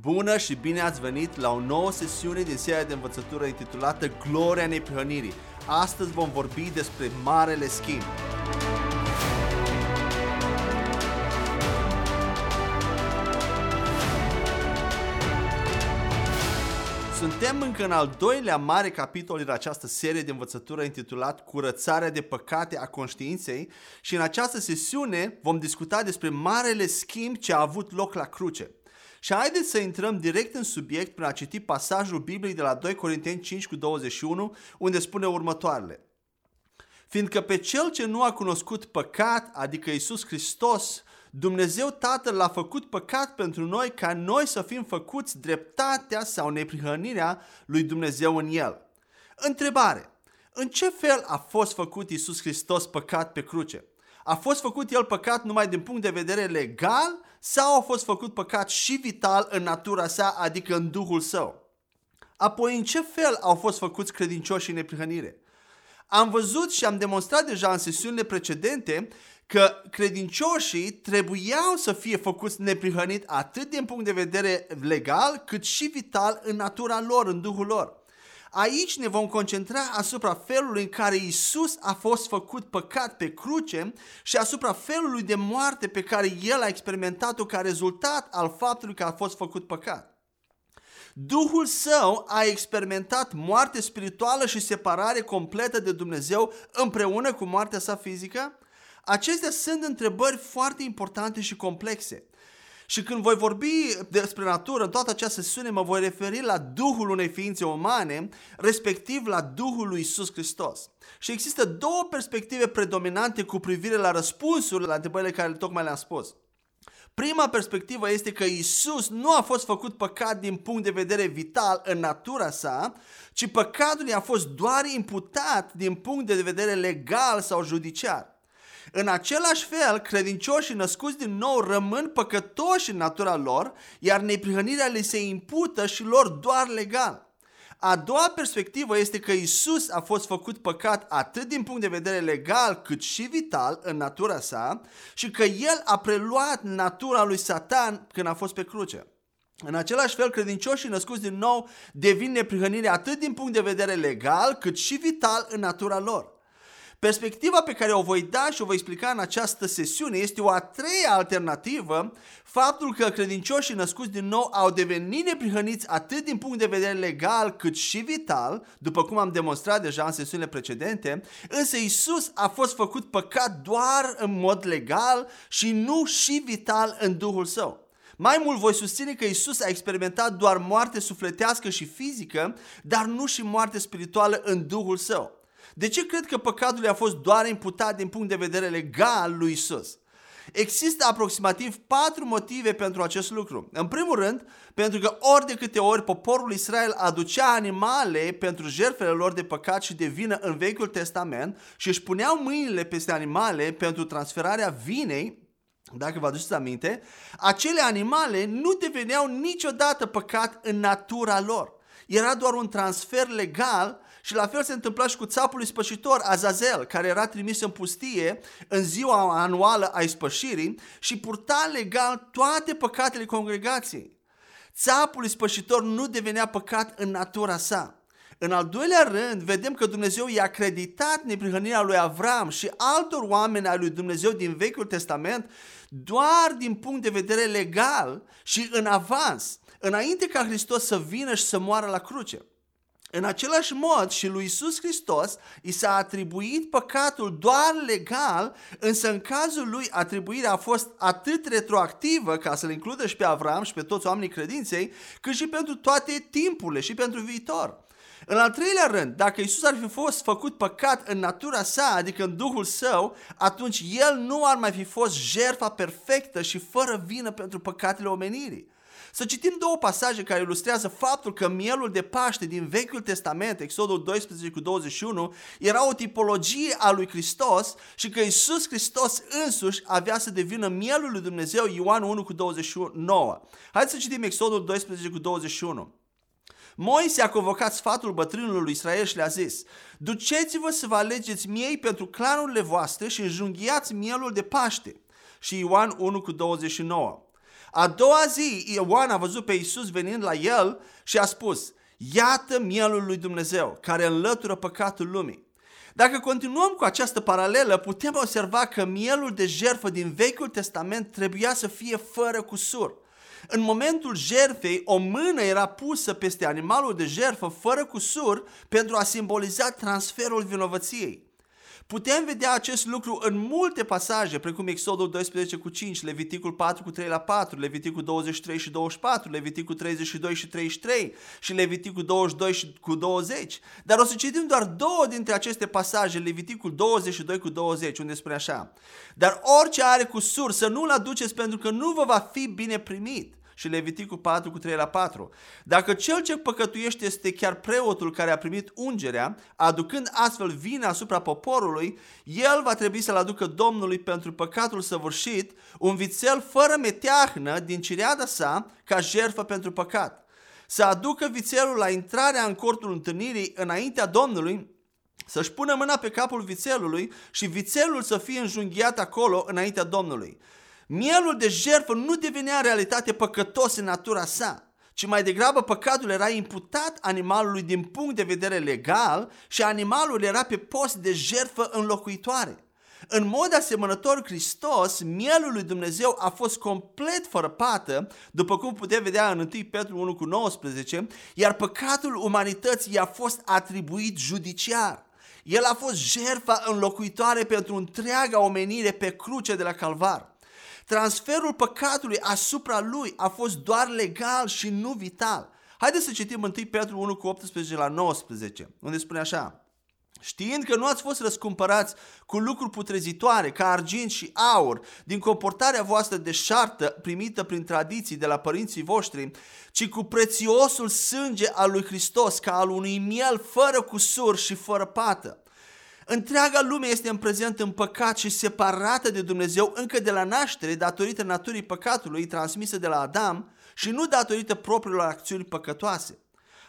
Bună și bine ați venit la o nouă sesiune din seria de învățătură intitulată Gloria neprihănirii. Astăzi vom vorbi despre Marele Schimb. Suntem încă în al doilea mare capitol din această serie de învățătură intitulat Curățarea de păcate a conștiinței și în această sesiune vom discuta despre marele schimb ce a avut loc la cruce. Și haideți să intrăm direct în subiect prin a citi pasajul Bibliei de la 2 Corinteni 5 cu 21, unde spune următoarele. Fiindcă pe cel ce nu a cunoscut păcat, adică Isus Hristos, Dumnezeu Tatăl l-a făcut păcat pentru noi ca noi să fim făcuți dreptatea sau neprihănirea lui Dumnezeu în El. Întrebare. În ce fel a fost făcut Isus Hristos păcat pe cruce? A fost făcut El păcat numai din punct de vedere legal sau a fost făcut păcat și vital în natura sa, adică în Duhul Său? Apoi, în ce fel au fost făcuți credincioși în neprihănire? Am văzut și am demonstrat deja în sesiunile precedente că credincioșii trebuiau să fie făcuți neprihănit atât din punct de vedere legal, cât și vital în natura lor, în Duhul lor. Aici ne vom concentra asupra felului în care Isus a fost făcut păcat pe cruce și asupra felului de moarte pe care El a experimentat-o ca rezultat al faptului că a fost făcut păcat. Duhul său a experimentat moarte spirituală și separare completă de Dumnezeu împreună cu moartea sa fizică? Acestea sunt întrebări foarte importante și complexe. Și când voi vorbi despre natură, în toată această sesiune mă voi referi la Duhul unei ființe umane, respectiv la Duhul lui Isus Hristos. Și există două perspective predominante cu privire la răspunsul la întrebările care tocmai le-am spus. Prima perspectivă este că Isus nu a fost făcut păcat din punct de vedere vital în natura sa, ci păcatul i-a fost doar imputat din punct de vedere legal sau judiciar. În același fel, credincioșii născuți din nou rămân păcătoși în natura lor, iar neprihănirea le se impută și lor doar legal. A doua perspectivă este că Isus a fost făcut păcat atât din punct de vedere legal cât și vital în natura sa și că El a preluat natura lui Satan când a fost pe cruce. În același fel, credincioșii născuți din nou devin neprihănire atât din punct de vedere legal cât și vital în natura lor. Perspectiva pe care o voi da și o voi explica în această sesiune este o a treia alternativă, faptul că credincioșii născuți din nou au devenit neprihăniți atât din punct de vedere legal cât și vital, după cum am demonstrat deja în sesiunile precedente, însă Isus a fost făcut păcat doar în mod legal și nu și vital în Duhul Său. Mai mult voi susține că Isus a experimentat doar moarte sufletească și fizică, dar nu și moarte spirituală în Duhul Său. De ce cred că păcatul a fost doar imputat din punct de vedere legal lui Isus? Există aproximativ patru motive pentru acest lucru. În primul rând, pentru că ori de câte ori poporul Israel aducea animale pentru jertfele lor de păcat și de vină în Vechiul Testament și își puneau mâinile peste animale pentru transferarea vinei, dacă vă aduceți aminte, acele animale nu deveneau niciodată păcat în natura lor. Era doar un transfer legal și la fel se întâmpla și cu țapul spășitor Azazel, care era trimis în pustie în ziua anuală a ispășirii și purta legal toate păcatele congregației. Țapul spășitor nu devenea păcat în natura sa. În al doilea rând, vedem că Dumnezeu i-a creditat neprihănirea lui Avram și altor oameni ai lui Dumnezeu din Vechiul Testament doar din punct de vedere legal și în avans, înainte ca Hristos să vină și să moară la cruce. În același mod și lui Isus Hristos i s-a atribuit păcatul doar legal, însă în cazul lui atribuirea a fost atât retroactivă ca să-l includă și pe Avram și pe toți oamenii credinței, cât și pentru toate timpurile și pentru viitor. În al treilea rând, dacă Isus ar fi fost făcut păcat în natura sa, adică în Duhul său, atunci El nu ar mai fi fost jertfa perfectă și fără vină pentru păcatele omenirii. Să citim două pasaje care ilustrează faptul că mielul de Paște din Vechiul Testament, Exodul 12 cu 21, era o tipologie a lui Hristos și că Isus Hristos însuși avea să devină mielul lui Dumnezeu, Ioan 1 cu 29. Haideți să citim Exodul 12 cu 21. Moise a convocat sfatul bătrânului lui Israel și le-a zis, Duceți-vă să vă alegeți miei pentru clanurile voastre și înjunghiați mielul de Paște. Și Ioan 1 cu 29. A doua zi, Ioan a văzut pe Iisus venind la el și a spus, Iată mielul lui Dumnezeu, care înlătură păcatul lumii. Dacă continuăm cu această paralelă, putem observa că mielul de jertfă din Vechiul Testament trebuia să fie fără cusur. În momentul jertfei, o mână era pusă peste animalul de jertfă fără cusur pentru a simboliza transferul vinovăției. Putem vedea acest lucru în multe pasaje, precum Exodul 12 cu 5, Leviticul 4 cu 3 la 4, Leviticul 23 și 24, Leviticul 32 și 33 și Leviticul 22 cu 20. Dar o să citim doar două dintre aceste pasaje, Leviticul 22 cu 20, unde spune așa. Dar orice are cusur să nu-l aduceți pentru că nu vă va fi bine primit și Leviticul 4 cu 3 la 4. Dacă cel ce păcătuiește este chiar preotul care a primit ungerea, aducând astfel vina asupra poporului, el va trebui să-l aducă Domnului pentru păcatul săvârșit, un vițel fără meteahnă din cireada sa ca jertfă pentru păcat. Să aducă vițelul la intrarea în cortul întâlnirii înaintea Domnului, să-și pună mâna pe capul vițelului și vițelul să fie înjunghiat acolo înaintea Domnului. Mielul de jertfă nu devenea în realitate păcătos în natura sa, ci mai degrabă păcatul era imputat animalului din punct de vedere legal și animalul era pe post de jertfă înlocuitoare. În mod asemănător, Hristos, mielul lui Dumnezeu, a fost complet fără pată, după cum putem vedea în 1 Petru 1 cu 19, iar păcatul umanității i-a fost atribuit judiciar. El a fost jertfa înlocuitoare pentru întreaga omenire pe cruce de la Calvar. Transferul păcatului asupra lui a fost doar legal și nu vital. Haideți să citim 1 Petru 1 cu 18 la 19, unde spune așa. Știind că nu ați fost răscumpărați cu lucruri putrezitoare, ca argint și aur, din comportarea voastră de șartă primită prin tradiții de la părinții voștri, ci cu prețiosul sânge al lui Hristos, ca al unui miel fără cusur și fără pată. Întreaga lume este în prezent în păcat și separată de Dumnezeu încă de la naștere datorită naturii păcatului transmisă de la Adam și nu datorită propriilor acțiuni păcătoase.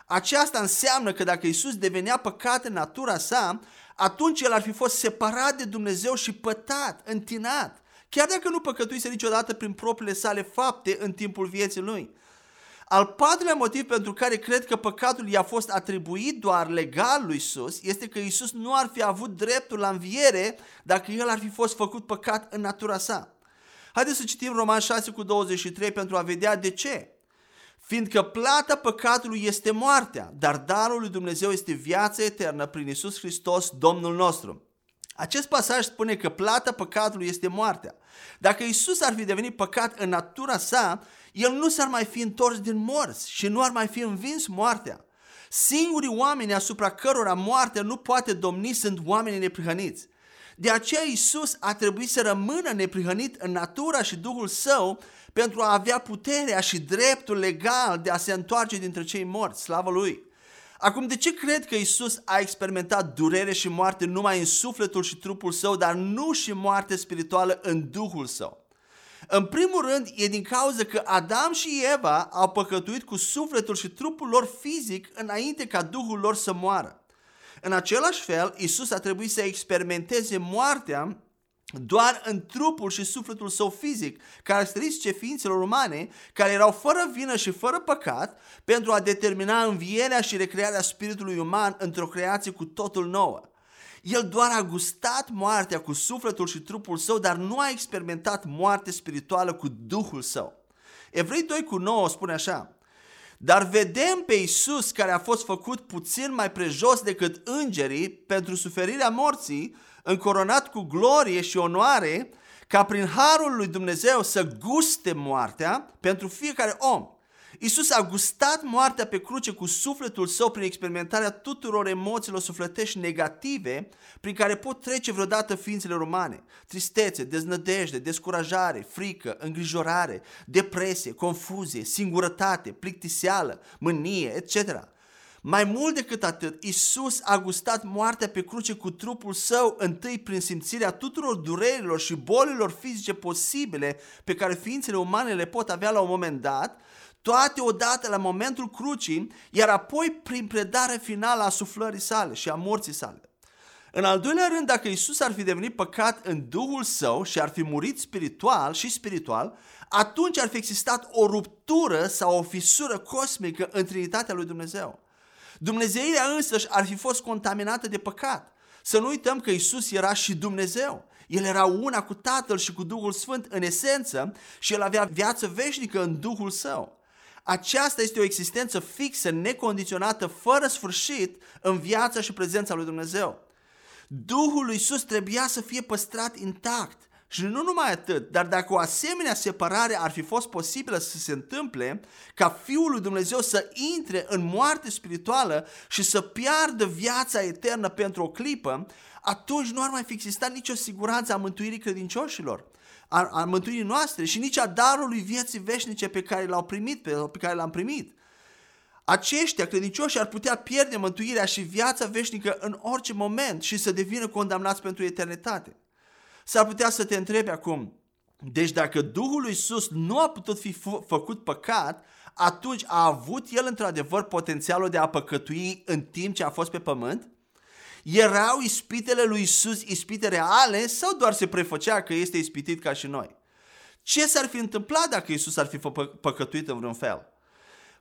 Aceasta înseamnă că dacă Isus devenea păcat în natura sa, atunci el ar fi fost separat de Dumnezeu și pătat, întinat, chiar dacă nu păcătuise niciodată prin propriile sale fapte în timpul vieții lui. Al patrulea motiv pentru care cred că păcatul i-a fost atribuit doar legal lui Isus este că Isus nu ar fi avut dreptul la înviere dacă el ar fi fost făcut păcat în natura sa. Haideți să citim Roman 6 cu 23 pentru a vedea de ce. Fiindcă plata păcatului este moartea, dar darul lui Dumnezeu este viața eternă prin Isus Hristos, Domnul nostru. Acest pasaj spune că plata păcatului este moartea. Dacă Isus ar fi devenit păcat în natura sa, el nu s-ar mai fi întors din morți și nu ar mai fi învins moartea. Singurii oameni asupra cărora moartea nu poate domni sunt oamenii neprihăniți. De aceea Isus a trebuit să rămână neprihănit în natura și Duhul Său pentru a avea puterea și dreptul legal de a se întoarce dintre cei morți, slavă Lui. Acum, de ce cred că Isus a experimentat durere și moarte numai în sufletul și trupul său, dar nu și moarte spirituală în Duhul său? În primul rând, e din cauza că Adam și Eva au păcătuit cu sufletul și trupul lor fizic înainte ca Duhul lor să moară. În același fel, Isus a trebuit să experimenteze moartea doar în trupul și sufletul său fizic, caracteristice ființelor umane, care erau fără vină și fără păcat, pentru a determina învierea și recrearea spiritului uman într-o creație cu totul nouă. El doar a gustat moartea cu sufletul și trupul său, dar nu a experimentat moarte spirituală cu Duhul său. Evrei 2 cu 9 spune așa, dar vedem pe Isus care a fost făcut puțin mai prejos decât îngerii pentru suferirea morții, încoronat cu glorie și onoare, ca prin harul lui Dumnezeu să guste moartea pentru fiecare om. Isus a gustat moartea pe cruce cu sufletul său prin experimentarea tuturor emoțiilor sufletești negative prin care pot trece vreodată ființele romane. Tristețe, deznădejde, descurajare, frică, îngrijorare, depresie, confuzie, singurătate, plictiseală, mânie, etc. Mai mult decât atât, Isus a gustat moartea pe cruce cu trupul său întâi prin simțirea tuturor durerilor și bolilor fizice posibile pe care ființele umane le pot avea la un moment dat, toate odată la momentul crucii, iar apoi prin predarea finală a suflării sale și a morții sale. În al doilea rând, dacă Isus ar fi devenit păcat în Duhul Său și ar fi murit spiritual și spiritual, atunci ar fi existat o ruptură sau o fisură cosmică în Trinitatea lui Dumnezeu. Dumnezeirea însăși ar fi fost contaminată de păcat. Să nu uităm că Isus era și Dumnezeu. El era una cu Tatăl și cu Duhul Sfânt în esență și el avea viață veșnică în Duhul Său. Aceasta este o existență fixă, necondiționată, fără sfârșit în viața și prezența lui Dumnezeu. Duhul lui Isus trebuia să fie păstrat intact. Și nu numai atât, dar dacă o asemenea separare ar fi fost posibilă să se întâmple, ca Fiul lui Dumnezeu să intre în moarte spirituală și să piardă viața eternă pentru o clipă, atunci nu ar mai fi existat nicio siguranță a mântuirii credincioșilor, a, a mântuirii noastre și nici a darului vieții veșnice pe care l-au primit, pe, pe care l-am primit. Aceștia credincioși ar putea pierde mântuirea și viața veșnică în orice moment și să devină condamnați pentru eternitate. S-ar putea să te întrebi acum, deci dacă Duhul lui Iisus nu a putut fi f- făcut păcat, atunci a avut el într-adevăr potențialul de a păcătui în timp ce a fost pe pământ? Erau ispitele lui Isus ispite reale sau doar se prefăcea că este ispitit ca și noi? Ce s-ar fi întâmplat dacă Isus ar fi păcătuit în vreun fel?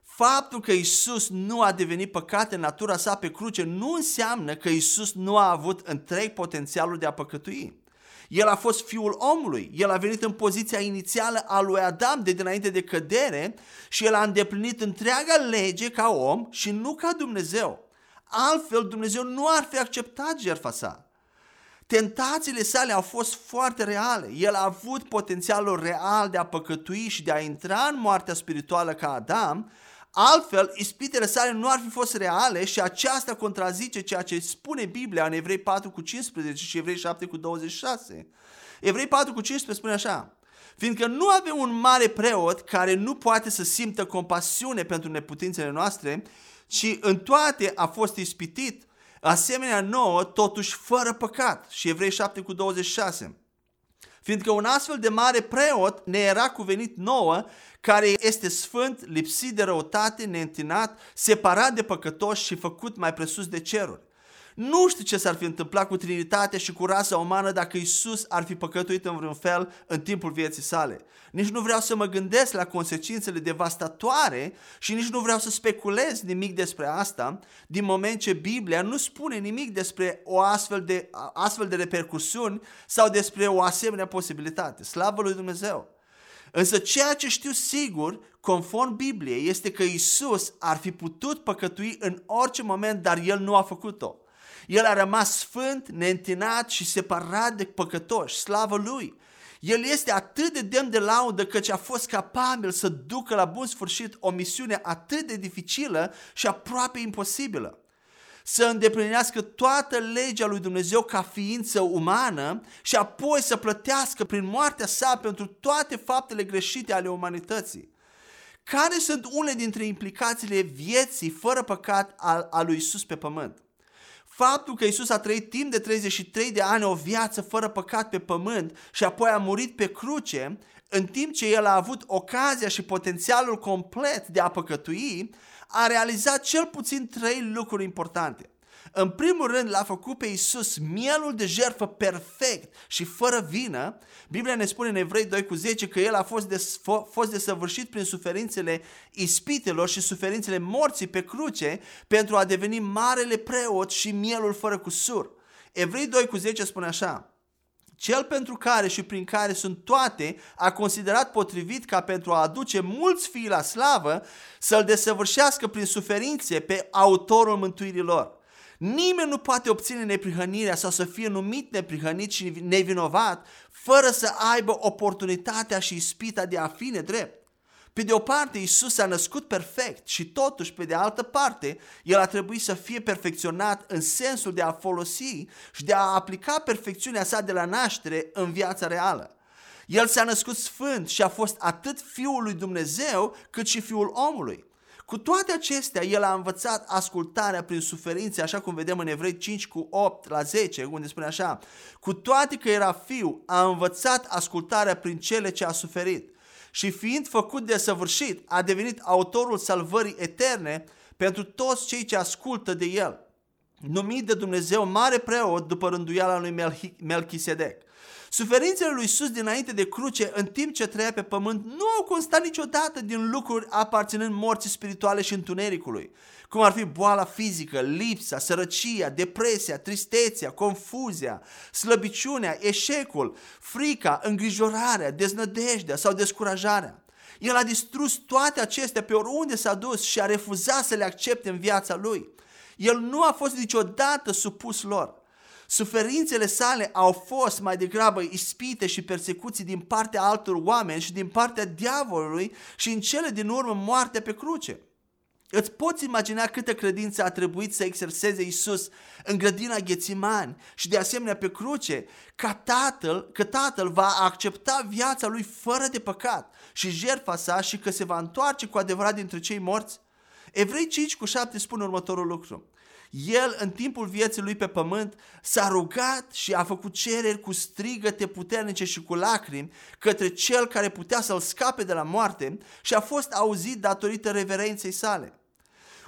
Faptul că Isus nu a devenit păcat în natura sa pe cruce nu înseamnă că Isus nu a avut întreg potențialul de a păcătui. El a fost fiul omului, el a venit în poziția inițială a lui Adam de dinainte de cădere și el a îndeplinit întreaga lege ca om și nu ca Dumnezeu. Altfel Dumnezeu nu ar fi acceptat jertfa sa. Tentațiile sale au fost foarte reale. El a avut potențialul real de a păcătui și de a intra în moartea spirituală ca Adam, Altfel, ispitele sale nu ar fi fost reale și aceasta contrazice ceea ce spune Biblia în Evrei 4 cu 15 și Evrei 7 cu 26. Evrei 4 cu 15 spune așa, fiindcă nu avem un mare preot care nu poate să simtă compasiune pentru neputințele noastre, ci în toate a fost ispitit, asemenea nouă, totuși fără păcat. Și Evrei 7 cu 26 fiindcă un astfel de mare preot ne era cuvenit nouă, care este sfânt, lipsit de răutate, neîntinat, separat de păcătoși și făcut mai presus de ceruri. Nu știu ce s-ar fi întâmplat cu Trinitatea și cu rasa umană dacă Isus ar fi păcătuit în vreun fel în timpul vieții sale. Nici nu vreau să mă gândesc la consecințele devastatoare și nici nu vreau să speculez nimic despre asta, din moment ce Biblia nu spune nimic despre o astfel de, astfel de repercusiuni sau despre o asemenea posibilitate. Slavă lui Dumnezeu! Însă ceea ce știu sigur, conform Bibliei, este că Isus ar fi putut păcătui în orice moment, dar El nu a făcut-o. El a rămas sfânt, neîntinat și separat de păcătoși, slavă Lui. El este atât de demn de laudă căci a fost capabil să ducă la bun sfârșit o misiune atât de dificilă și aproape imposibilă. Să îndeplinească toată legea lui Dumnezeu ca ființă umană și apoi să plătească prin moartea sa pentru toate faptele greșite ale umanității. Care sunt unele dintre implicațiile vieții fără păcat al, al lui Isus pe pământ? Faptul că Isus a trăit timp de 33 de ani o viață fără păcat pe pământ și apoi a murit pe cruce, în timp ce el a avut ocazia și potențialul complet de a păcătui, a realizat cel puțin trei lucruri importante. În primul rând l-a făcut pe Isus mielul de jertfă perfect și fără vină. Biblia ne spune în Evrei 2 cu 10 că el a fost, des, fost desăvârșit prin suferințele ispitelor și suferințele morții pe cruce pentru a deveni marele preot și mielul fără cusur. Evrei 2 cu 10 spune așa, cel pentru care și prin care sunt toate, a considerat potrivit ca pentru a aduce mulți fii la slavă, să-l desăvârșească prin suferințe pe autorul mântuirii lor. Nimeni nu poate obține neprihănirea sau să fie numit neprihănit și nevinovat fără să aibă oportunitatea și ispita de a fi nedrept. Pe de o parte, Isus s-a născut perfect și totuși, pe de altă parte, El a trebuit să fie perfecționat în sensul de a folosi și de a aplica perfecțiunea sa de la naștere în viața reală. El s-a născut sfânt și a fost atât Fiul lui Dumnezeu cât și Fiul omului. Cu toate acestea, el a învățat ascultarea prin suferințe, așa cum vedem în Evrei 5 cu 8 la 10, unde spune așa, cu toate că era fiu, a învățat ascultarea prin cele ce a suferit și fiind făcut de săvârșit, a devenit autorul salvării eterne pentru toți cei ce ascultă de el. Numit de Dumnezeu mare preot după rânduiala lui Melchisedec. Suferințele lui Iisus dinainte de cruce, în timp ce trăia pe pământ, nu au constat niciodată din lucruri aparținând morții spirituale și întunericului, cum ar fi boala fizică, lipsa, sărăcia, depresia, tristețea, confuzia, slăbiciunea, eșecul, frica, îngrijorarea, deznădejdea sau descurajarea. El a distrus toate acestea pe oriunde s-a dus și a refuzat să le accepte în viața lui. El nu a fost niciodată supus lor. Suferințele sale au fost mai degrabă ispite și persecuții din partea altor oameni și din partea diavolului și în cele din urmă moartea pe cruce. Îți poți imagina câtă credință a trebuit să exerseze Isus în grădina Ghețimani și de asemenea pe cruce, ca tatăl, că tatăl va accepta viața lui fără de păcat și jertfa sa și că se va întoarce cu adevărat dintre cei morți? Evrei 5 cu 7 spun următorul lucru. El, în timpul vieții lui pe pământ, s-a rugat și a făcut cereri cu strigăte puternice și cu lacrimi către cel care putea să-l scape de la moarte și a fost auzit datorită reverenței sale.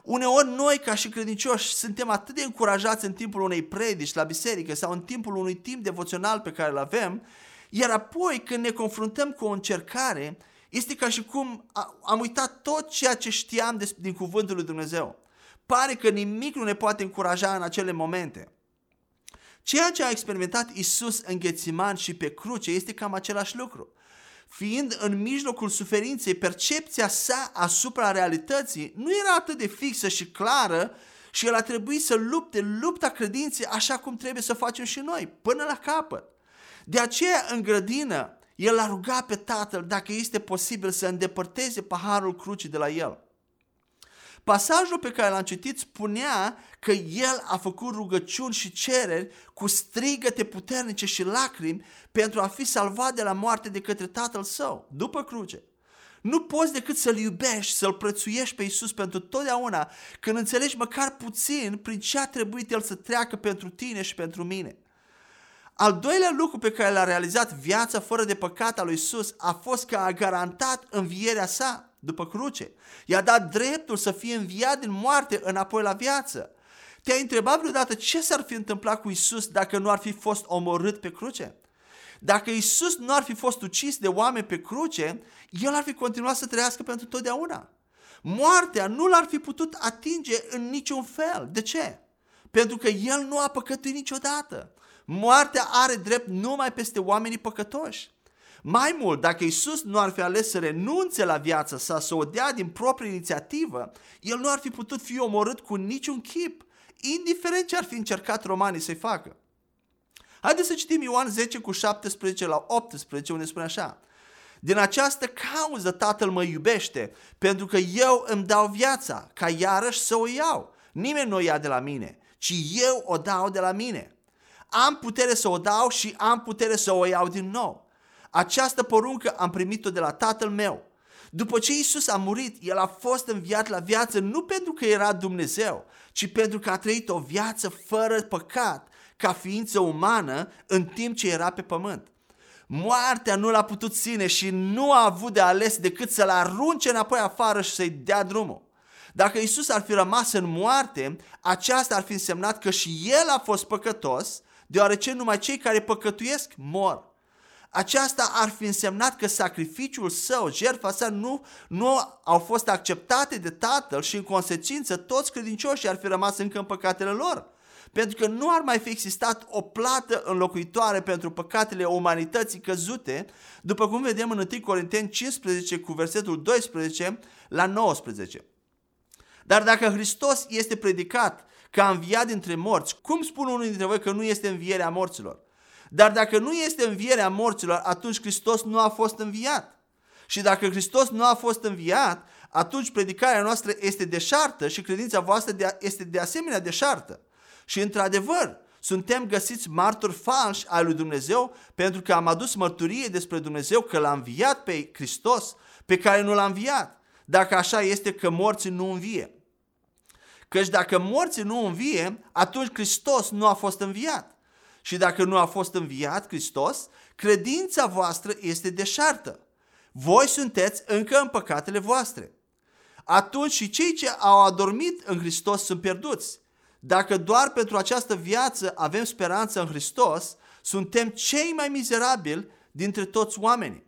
Uneori noi, ca și credincioși, suntem atât de încurajați în timpul unei predici la biserică sau în timpul unui timp devoțional pe care îl avem, iar apoi când ne confruntăm cu o încercare, este ca și cum am uitat tot ceea ce știam din cuvântul lui Dumnezeu. Pare că nimic nu ne poate încuraja în acele momente. Ceea ce a experimentat Isus în Ghețiman și pe cruce este cam același lucru. Fiind în mijlocul suferinței, percepția sa asupra realității nu era atât de fixă și clară și el a trebuit să lupte lupta credinței așa cum trebuie să facem și noi, până la capăt. De aceea, în grădină, el a rugat pe tatăl dacă este posibil să îndepărteze paharul crucii de la el. Pasajul pe care l-am citit spunea că el a făcut rugăciuni și cereri cu strigăte puternice și lacrimi pentru a fi salvat de la moarte de către tatăl său, după cruce. Nu poți decât să-L iubești, să-L prețuiești pe Iisus pentru totdeauna când înțelegi măcar puțin prin ce a trebuit El să treacă pentru tine și pentru mine. Al doilea lucru pe care l-a realizat viața fără de păcat a lui Iisus a fost că a garantat învierea sa după cruce. I-a dat dreptul să fie înviat din moarte înapoi la viață. Te-ai întrebat vreodată ce s-ar fi întâmplat cu Isus dacă nu ar fi fost omorât pe cruce? Dacă Isus nu ar fi fost ucis de oameni pe cruce, El ar fi continuat să trăiască pentru totdeauna. Moartea nu l-ar fi putut atinge în niciun fel. De ce? Pentru că El nu a păcătuit niciodată. Moartea are drept numai peste oamenii păcătoși. Mai mult, dacă Isus nu ar fi ales să renunțe la viața sa, să o dea din proprie inițiativă, el nu ar fi putut fi omorât cu niciun chip, indiferent ce ar fi încercat romanii să-i facă. Haideți să citim Ioan 10 cu 17 la 18, unde spune așa. Din această cauză Tatăl mă iubește, pentru că eu îmi dau viața, ca iarăși să o iau. Nimeni nu o ia de la mine, ci eu o dau de la mine. Am putere să o dau și am putere să o iau din nou. Această poruncă am primit-o de la tatăl meu. După ce Isus a murit, El a fost înviat la viață nu pentru că era Dumnezeu, ci pentru că a trăit o viață fără păcat, ca ființă umană, în timp ce era pe pământ. Moartea nu l-a putut ține și nu a avut de ales decât să-l arunce înapoi afară și să-i dea drumul. Dacă Isus ar fi rămas în moarte, aceasta ar fi însemnat că și el a fost păcătos, deoarece numai cei care păcătuiesc mor aceasta ar fi însemnat că sacrificiul său, jertfa sa nu, nu au fost acceptate de tatăl și în consecință toți credincioșii ar fi rămas încă în păcatele lor. Pentru că nu ar mai fi existat o plată înlocuitoare pentru păcatele umanității căzute, după cum vedem în 1 Corinteni 15 cu versetul 12 la 19. Dar dacă Hristos este predicat ca a înviat dintre morți, cum spun unul dintre voi că nu este învierea morților? Dar dacă nu este învierea morților, atunci Hristos nu a fost înviat. Și dacă Hristos nu a fost înviat, atunci predicarea noastră este deșartă și credința voastră este de asemenea deșartă. Și într-adevăr, suntem găsiți martori falși ai lui Dumnezeu pentru că am adus mărturie despre Dumnezeu că l-a înviat pe Hristos pe care nu l-a înviat. Dacă așa este că morții nu învie. Căci dacă morții nu învie, atunci Hristos nu a fost înviat. Și dacă nu a fost înviat Hristos, credința voastră este deșartă. Voi sunteți încă în păcatele voastre. Atunci și cei ce au adormit în Hristos sunt pierduți. Dacă doar pentru această viață avem speranță în Hristos, suntem cei mai mizerabili dintre toți oamenii.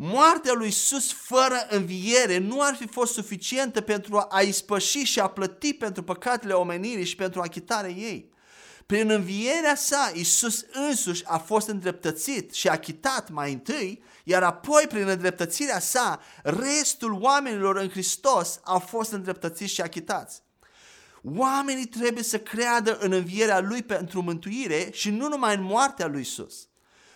Moartea lui Isus fără înviere nu ar fi fost suficientă pentru a ispăși și a plăti pentru păcatele omenirii și pentru achitarea ei. Prin învierea sa, Isus însuși a fost îndreptățit și achitat mai întâi, iar apoi prin îndreptățirea sa, restul oamenilor în Hristos au fost îndreptățiți și achitați. Oamenii trebuie să creadă în învierea lui pentru mântuire și nu numai în moartea lui Isus.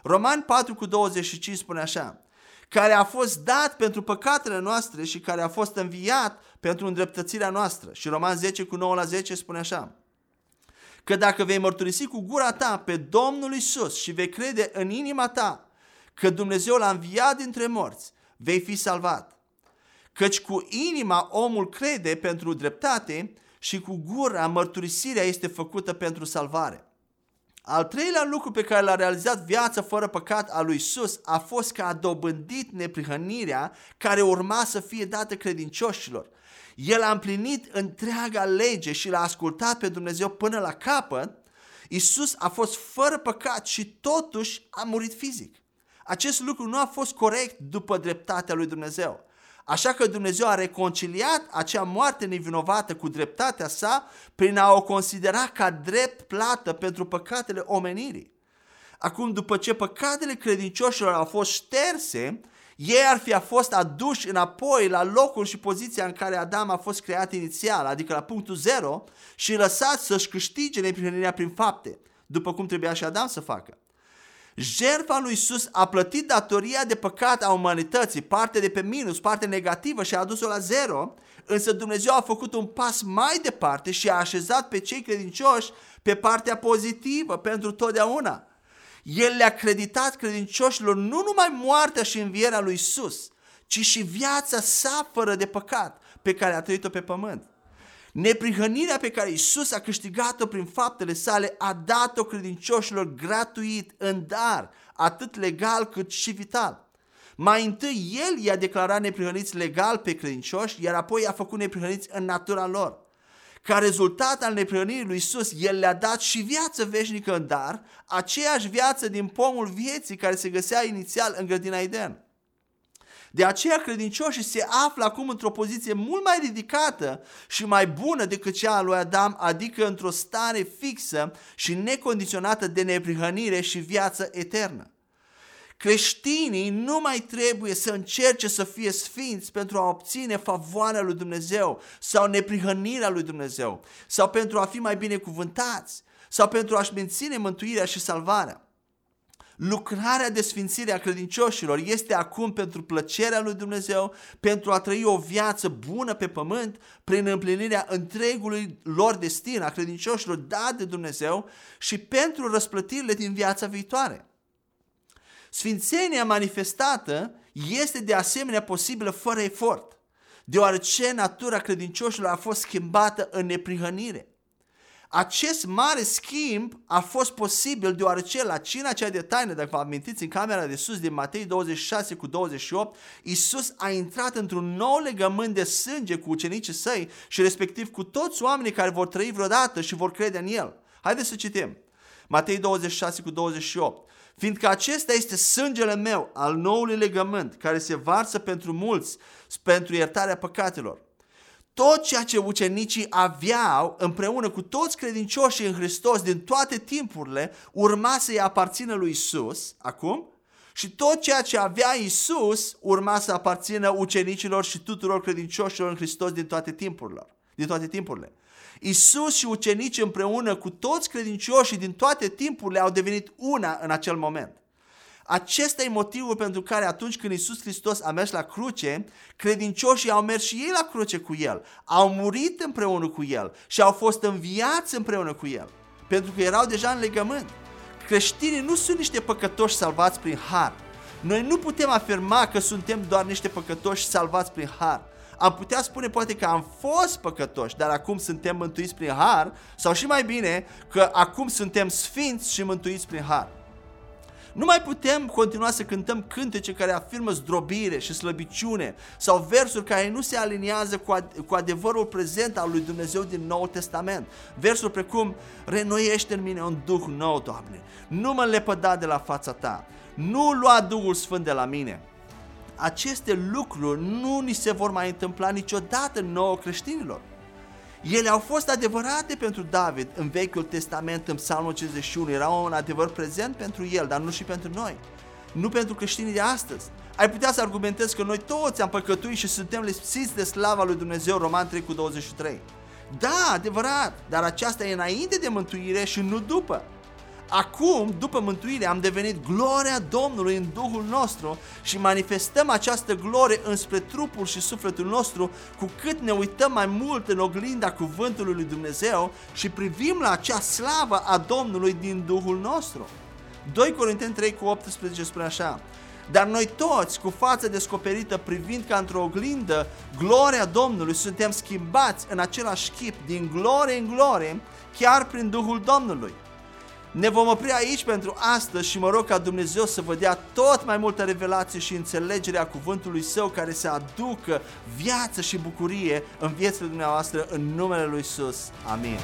Roman 4 cu 25 spune așa, care a fost dat pentru păcatele noastre și care a fost înviat pentru îndreptățirea noastră. Și Roman 10 cu 9 la 10 spune așa, că dacă vei mărturisi cu gura ta pe Domnul Isus și vei crede în inima ta că Dumnezeu l-a înviat dintre morți, vei fi salvat. Căci cu inima omul crede pentru dreptate și cu gura mărturisirea este făcută pentru salvare. Al treilea lucru pe care l-a realizat viața fără păcat a lui Isus a fost că a dobândit neprihănirea care urma să fie dată credincioșilor. El a împlinit întreaga lege și l-a ascultat pe Dumnezeu până la capăt. Isus a fost fără păcat și totuși a murit fizic. Acest lucru nu a fost corect după dreptatea lui Dumnezeu. Așa că Dumnezeu a reconciliat acea moarte nevinovată cu dreptatea sa prin a o considera ca drept plată pentru păcatele omenirii. Acum, după ce păcatele credincioșilor au fost șterse, ei ar fi fost aduși înapoi la locul și poziția în care Adam a fost creat inițial, adică la punctul zero, și lăsați să-și câștige neprihănirea prin fapte, după cum trebuia și Adam să facă. Jertfa lui Isus a plătit datoria de păcat a umanității, parte de pe minus, parte negativă și a adus-o la zero, însă Dumnezeu a făcut un pas mai departe și a așezat pe cei credincioși pe partea pozitivă pentru totdeauna. El le-a creditat credincioșilor nu numai moartea și învierea lui Isus, ci și viața sa fără de păcat pe care a trăit-o pe pământ. Neprihănirea pe care Isus a câștigat-o prin faptele sale a dat-o credincioșilor gratuit în dar, atât legal cât și vital. Mai întâi El i-a declarat neprihăniți legal pe credincioși, iar apoi i-a făcut neprihăniți în natura lor. Ca rezultat al neprihănirii lui Isus, El le-a dat și viață veșnică în dar, aceeași viață din pomul vieții care se găsea inițial în grădina Eden. De aceea credincioșii se află acum într-o poziție mult mai ridicată și mai bună decât cea a lui Adam, adică într-o stare fixă și necondiționată de neprihănire și viață eternă. Creștinii nu mai trebuie să încerce să fie sfinți pentru a obține favoarea lui Dumnezeu sau neprihănirea lui Dumnezeu sau pentru a fi mai binecuvântați sau pentru a-și menține mântuirea și salvarea. Lucrarea de sfințire a credincioșilor este acum pentru plăcerea lui Dumnezeu, pentru a trăi o viață bună pe pământ, prin împlinirea întregului lor destin a credincioșilor dat de Dumnezeu și pentru răsplătirile din viața viitoare. Sfințenia manifestată este de asemenea posibilă fără efort, deoarece natura credincioșilor a fost schimbată în neprihănire. Acest mare schimb a fost posibil deoarece la cina cea de taină, dacă vă amintiți în camera de sus din Matei 26 cu 28, Isus a intrat într-un nou legământ de sânge cu ucenicii săi și respectiv cu toți oamenii care vor trăi vreodată și vor crede în El. Haideți să citim. Matei 26 cu 28. Fiindcă acesta este sângele meu al noului legământ care se varsă pentru mulți pentru iertarea păcatelor tot ceea ce ucenicii aveau împreună cu toți credincioșii în Hristos din toate timpurile urma să-i aparțină lui Isus, acum, și tot ceea ce avea Isus urma să aparțină ucenicilor și tuturor credincioșilor în Hristos din toate timpurile. Din toate timpurile. Isus și ucenicii împreună cu toți credincioșii din toate timpurile au devenit una în acel moment. Acesta e motivul pentru care atunci când Isus Hristos a mers la cruce, credincioșii au mers și ei la cruce cu El, au murit împreună cu El și au fost înviați împreună cu El, pentru că erau deja în legământ. Creștinii nu sunt niște păcătoși salvați prin har. Noi nu putem afirma că suntem doar niște păcătoși salvați prin har. Am putea spune poate că am fost păcătoși, dar acum suntem mântuiți prin har, sau și mai bine, că acum suntem sfinți și mântuiți prin har. Nu mai putem continua să cântăm cântece care afirmă zdrobire și slăbiciune sau versuri care nu se aliniază cu, ad- cu adevărul prezent al lui Dumnezeu din Noul Testament. Versuri precum, renoiește în mine un duh nou, Doamne, nu mă lepăda de la fața Ta, nu lua Duhul Sfânt de la mine. Aceste lucruri nu ni se vor mai întâmpla niciodată nouă creștinilor. Ele au fost adevărate pentru David în Vechiul Testament, în Psalmul 51, erau un adevăr prezent pentru el, dar nu și pentru noi. Nu pentru creștinii de astăzi. Ai putea să argumentezi că noi toți am păcătuit și suntem lipsiți de slava lui Dumnezeu, Roman 3 cu 23. Da, adevărat, dar aceasta e înainte de mântuire și nu după. Acum, după mântuire, am devenit gloria Domnului în Duhul nostru și manifestăm această glorie înspre trupul și sufletul nostru cu cât ne uităm mai mult în oglinda cuvântului lui Dumnezeu și privim la acea slavă a Domnului din Duhul nostru. 2 Corinteni 3 cu 18 spune așa, dar noi toți, cu fața descoperită, privind ca într-o oglindă, gloria Domnului, suntem schimbați în același chip, din glorie în glorie, chiar prin Duhul Domnului. Ne vom opri aici pentru astăzi și mă rog ca Dumnezeu să vă dea tot mai multă revelație și înțelegere a cuvântului Său care să aducă viață și bucurie în viețile dumneavoastră în numele Lui Isus. Amin.